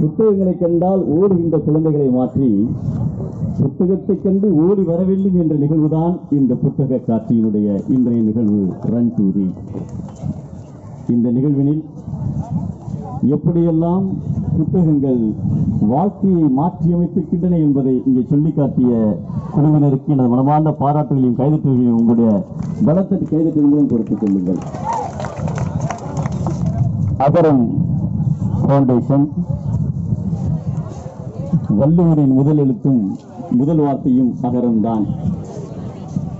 புத்தகங்களை கண்டால் ஓடுகின்ற குழந்தைகளை மாற்றி புத்தகத்தை கண்டு ஓடி வர வேண்டும் என்ற நிகழ்வுதான் இந்த புத்தக காட்சியினுடைய இன்றைய நிகழ்வு. ரன் டு தி இந்த நிகழ்வினில் எப்படியெல்லாம் புத்தகங்கள் வாழ்க்கையை மாற்றியமைத்திருக்கின்றன என்பதை இங்கே சொல்லி காட்டிய குழுவினருக்கு எனது மனமார்ந்த பாராட்டுகளையும் கைதட்டுகளையும் உங்களுடைய பலத்தட்டு கைதட்டுகளையும் கொடுத்துக் கொள்ளுங்கள். அகரம் ஃபவுண்டேஷன் வள்ளுவரின் முதல் எழுத்தும் முதல் வார்த்தையும் அகரம்தான்.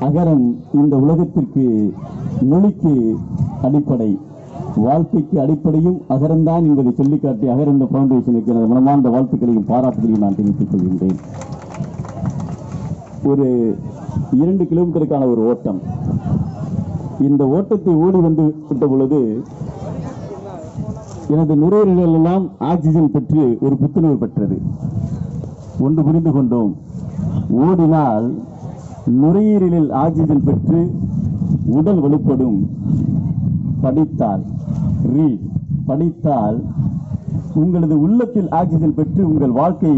அகரம் இந்த உலகத்திற்கு மொழிக்கு அடிப்படை. வாழ்க்கைக்கு அடிப்படையும் அகரம்தான் என்பதை சொல்லிக்காட்டி அகரந்த ஃபவுண்டேஷனுக்கு எனது மனமார்ந்த வாழ்த்துக்களையும் பாராட்டுகளையும் நான் தெரிவித்துக் கொள்கின்றேன். ஒரு இரண்டு கிலோமீட்டருக்கான ஒரு ஓட்டம். இந்த ஓட்டத்தை ஓடி வந்து விட்ட பொழுது எனது நுரையீரல்கள் எல்லாம் ஆக்சிஜன் பெற்று ஒரு புத்துணர்வு பெற்றது. ஒன்று புரிந்து கொண்டோம். ஓடினால் நுரையீரலில் ஆக்சிஜன் பெற்று உடல் வலுப்படும். படித்தால் ரீட் படித்தால் உங்களது உள்ளத்தில் ஆக்சிஜன் பெற்று உங்கள் வாழ்க்கை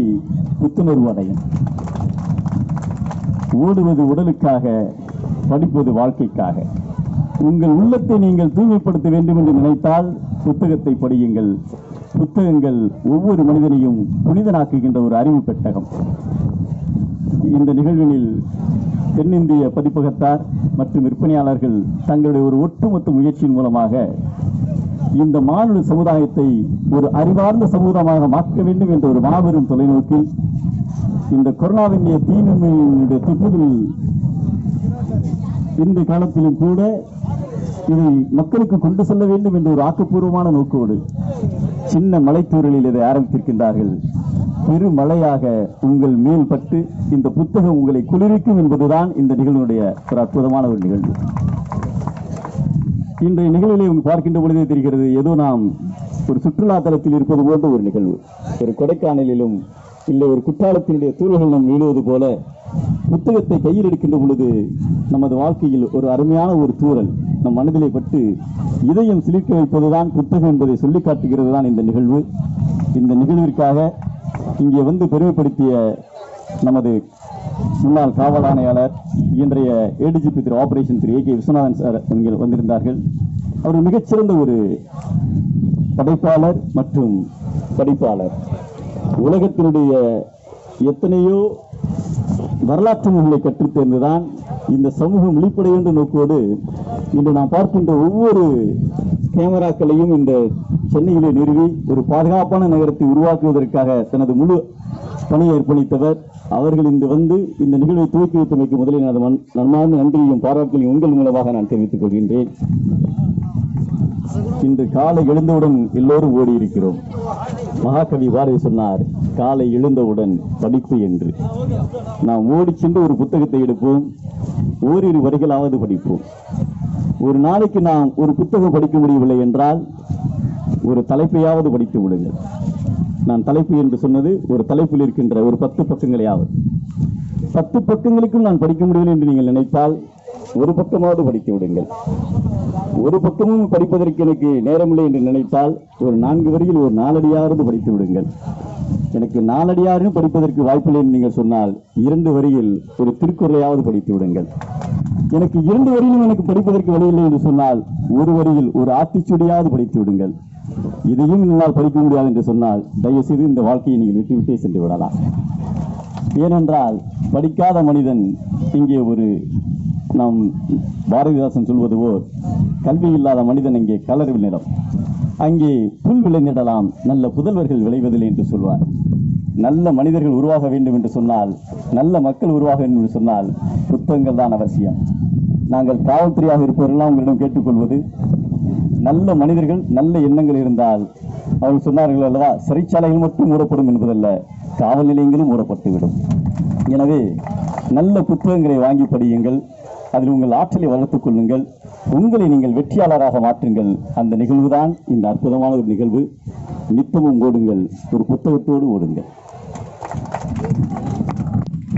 புத்துணர்வு அடையும் ஓடுவது உடலுக்காக படிப்பது வாழ்க்கைக்காக. உங்கள் உள்ளத்தை நீங்கள் தூய்மைப்படுத்த வேண்டும் என்று நினைத்தால் புத்தகத்தை படியுங்கள். புத்தகங்கள் ஒவ்வொரு மனிதனையும் புனிதனாக்குகின்ற ஒரு அறிவு பெட்டகம். இந்த நிகழ்வினில் தென்னிந்திய பதிப்பகத்தார் மற்றும் விற்பனையாளர்கள் தங்களுடைய ஒரு ஒட்டுமொத்த முயற்சியின் மூலமாக இந்த மானுட சமுதாயத்தை ஒரு அறிவார்ந்த சமூகமாக மாற்ற வேண்டும் என்ற ஒரு மாபெரும் தொலைநோக்கில் இந்த கொரோனாவினுடைய தீநன்மையினுடைய தொற்றுதல் இந்த காலத்திலும் கூட இதை மக்களுக்கு கொண்டு செல்ல வேண்டும் என்ற ஒரு ஆக்கப்பூர்வமான நோக்கோடு சின்ன மலைத்தூரலில் இதை ஆரம்பித்திருக்கின்றார்கள். பெருமழையாக உங்கள் மேல் பட்டு இந்த புத்தகம் உங்களை குளிர்விக்கும் என்பதுதான் இந்த நிகழ்வுடைய ஒரு அற்புதமான ஒரு நிகழ்வு. இன்றைய நிகழ்வுகளை பார்க்கின்ற பொழுதே தெரிகிறது ஏதோ நாம் ஒரு சுற்றுலா தலத்தில் இருப்பது போன்ற ஒரு நிகழ்வு. ஒரு கொடைக்கானலிலும் இல்லை ஒரு குற்றாலத்தினுடைய தூள்கள் நாம் வீழுவது போல புத்தகத்தை கையில் எடுக்கின்ற பொழுது நமது வாழ்க்கையில் ஒரு அருமையான ஒரு தூறல் நம் மனதிலே பட்டு இதயம் சிலிர்க்க வைப்பதுதான் புத்தகம் என்பதை சொல்லி காட்டுகிறது தான் இந்த நிகழ்வு. இந்த நிகழ்விற்காக இங்கே வந்து பெருமைப்படுத்திய நமது முன்னாள் காவல் ஆணையாளர் இன்றைய ADGP Thiru operation Thiru A K Viswanathan sir இங்கே வந்திருந்தார்கள். அவர் மிகச்சிறந்த ஒரு படைப்பாளர் மற்றும் படிப்பாளர். உலகத்தினுடைய எத்தனையோ வரலாற்று நூல்களை கற்றுத் தேர்ந்துதான் இந்த சமூகம் விழிப்படை என்ற நோக்கோடு இன்று நாம் பார்க்கின்ற ஒவ்வொரு கேமராக்களையும் இந்த சென்னையிலே நிறுவி ஒரு பாதுகாப்பான நகரத்தை உருவாக்குவதற்காக தனது முழு பணியை அர்ப்பணித்தவர். அவர்கள் இன்று வந்து இந்த நிகழ்வை துவக்கி வைத்தமைக்கு முதலில் எனது மன்- நன்றியையும் பாராட்டுகளையும் உங்கள் மூலமாக நான் தெரிவித்துக் கொள்கின்றேன். இன்று காலை எழுந்தவுடன் எல்லோரும் ஓடியிருக்கிறோம். மகாகவி பாரதி சொன்னார் காலை எழுந்தவுடன் படிப்பு என்று. நாம் ஓடி சென்று ஒரு புத்தகத்தை எடுப்போம் ஓரிரு வரிகளாவது படிப்போம். ஒரு நாளைக்கு நாம் ஒரு புத்தகம் படிக்க முடியவில்லை என்றால் ஒரு தலைப்பையாவது படித்து விடுங்கள். நான் தலைப்பு என்று சொன்னது ஒரு தலைப்பில் இருக்கின்ற ஒரு பத்து பக்கங்களையாவது. பத்து பக்கங்களுக்கும் நான் படிக்க முடியவில்லை என்று நீங்கள் நினைத்தால் ஒரு பக்கமாவது படித்து விடுங்கள். ஒரு பக்கமும் படிப்பதற்கு எனக்கு நேரமில்லை என்று நினைத்தால் ஒரு நான்கு வரியில் ஒரு நாலடியாவது படித்து விடுங்கள். எனக்கு நாலடியாரும் படிப்பதற்கு வாய்ப்பில்லை என்று நீங்கள் சொன்னால் இரண்டு வரியில் ஒரு திருக்குறளையாவது படித்து விடுங்கள். எனக்கு இரண்டு வரியிலும் எனக்கு படிப்பதற்கு வழியில்லை என்று சொன்னால் ஒரு வரியில் ஒரு ஆத்திச்சுடியாவது படித்து விடுங்கள். இதையும் என்னால் படிக்க முடியாது என்று சொன்னால் தயவு செய்து இந்த வாழ்க்கையை நீங்கள் விட்டுவிட்டே சென்று விடலாம். ஏனென்றால் படிக்காத மனிதன் இங்கே ஒரு நாம் பாரதிதாசன் சொல்வது போல் கல்வி இல்லாத மனிதன் இங்கே கலர் நிலம் அங்கே புல் விளைந்திடலாம் நல்ல புதல்வர்கள் விளைவதில்லை என்று சொல்வார். நல்ல மனிதர்கள் உருவாக வேண்டும் என்று சொன்னால் நல்ல மக்கள் உருவாக வேண்டும் என்று சொன்னால் புத்தகங்கள் தான் அவசியம். நாங்கள் காவல்துறையாக இருப்பவர்கள்லாம் உங்களிடம் கேட்டுக்கொள்வது நல்ல மனிதர்கள் நல்ல எண்ணங்கள் இருந்தால் அவர்கள் சொன்னார்கள் அல்லவா சிறைச்சாலைகள் மட்டும் மூடப்படும் என்பதல்ல காவல் நிலையங்களும் மூடப்பட்டுவிடும். எனவே நல்ல புத்தகங்களை வாங்கி படியுங்கள் அதில் உங்கள் ஆற்றலை வளர்த்துக் கொள்ளுங்கள். உங்களை நீங்கள் வெற்றியாளராக மாற்றுங்கள். அந்த நிகழ்வுதான் இந்த அற்புதமான ஒரு நிகழ்வு. நித்தமும் ஓடுங்கள். ஒரு புத்தகத்தோடு ஓடுங்கள்.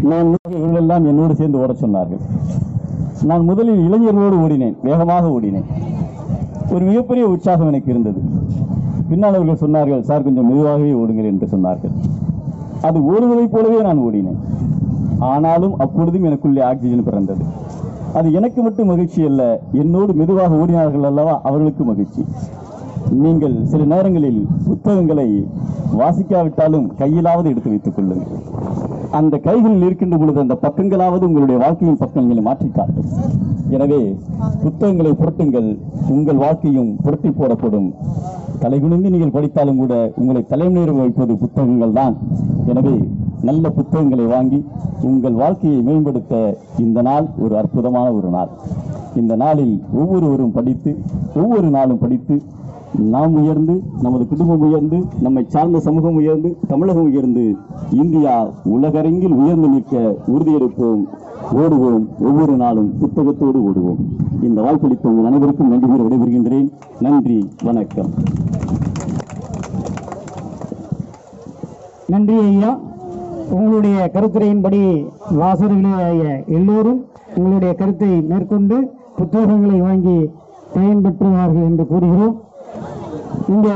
நான் இவர்களெல்லாம் என்னோடு சேர்ந்து ஓடச் சொன்னார்கள். நான் முதலில் இளைஞர்களோடு ஓடினேன். வேகமாக ஓடினேன். ஒரு மிகப்பெரிய உற்சாகம் எனக்கு இருந்தது. பின்னால் அவர்கள் சொன்னார்கள் சார் கொஞ்சம் மெதுவாகவே ஓடுங்கள் என்று சொன்னார்கள். அது ஓடுவதைப் போலவே நான் ஓடினேன். ஆனாலும் அப்பொழுதும் எனக்குள்ளே ஆக்சிஜன் பிறந்தது. அது எனக்கு மட்டும் மகிழ்ச்சி அல்ல என்னோடு மெதுவாக ஓடினார்கள் அல்லவா அவர்களுக்கு மகிழ்ச்சி. நீங்கள் சில நேரங்களில் புத்தகங்களை வாசிக்காவிட்டாலும் கையிலாவது எடுத்து வைத்துக் கொள்ளுங்கள். அந்த கைகளில் இருக்கின்ற பொழுது அந்த பக்கங்களாவது உங்களுடைய வாழ்க்கையின் பக்கங்களை மாற்றி காட்டும் எனவே புத்தகங்களை புரட்டுங்கள் உங்கள் வாழ்க்கையும் புரட்டி போடப்படும். தலைகுனிந்து நீங்கள் படித்தாலும் கூட உங்களை தலைமுறை வைப்பது புத்தகங்கள் தான் எனவே நல்ல புத்தகங்களை வாங்கி உங்கள் வாழ்க்கையை மேம்படுத்த இந்த நாள் ஒரு அற்புதமான ஒரு நாள். இந்த நாளில் ஒவ்வொருவரும் படித்து ஒவ்வொரு நாளும் படித்து நாம் உயர்ந்து நமது குடும்பம் உயர்ந்து நம்மை சார்ந்த சமூகம் உயர்ந்து தமிழகம் உயர்ந்து இந்தியா உலகரங்கில் உயர்ந்து நிற்க உறுதியெடுப்போம் ஓடுவோம் ஒவ்வொரு நாளும் புத்தகத்தோடு ஓடுவோம். இந்த வாய்ப்பளித்த உங்கள் அனைவருக்கும் நன்றி கூறி விடைபெறுகின்றேன். நன்றி வணக்கம். நன்றி ஐயா. உங்களுடைய கருத்துரையின்படி வாசகர்களே எல்லோரும் உங்களுடைய கருத்தை மேற்கொண்டு புத்தகங்களை வாங்கி பயன்பெற்றுவார்கள் என்று கூறுகிறோம். இந்த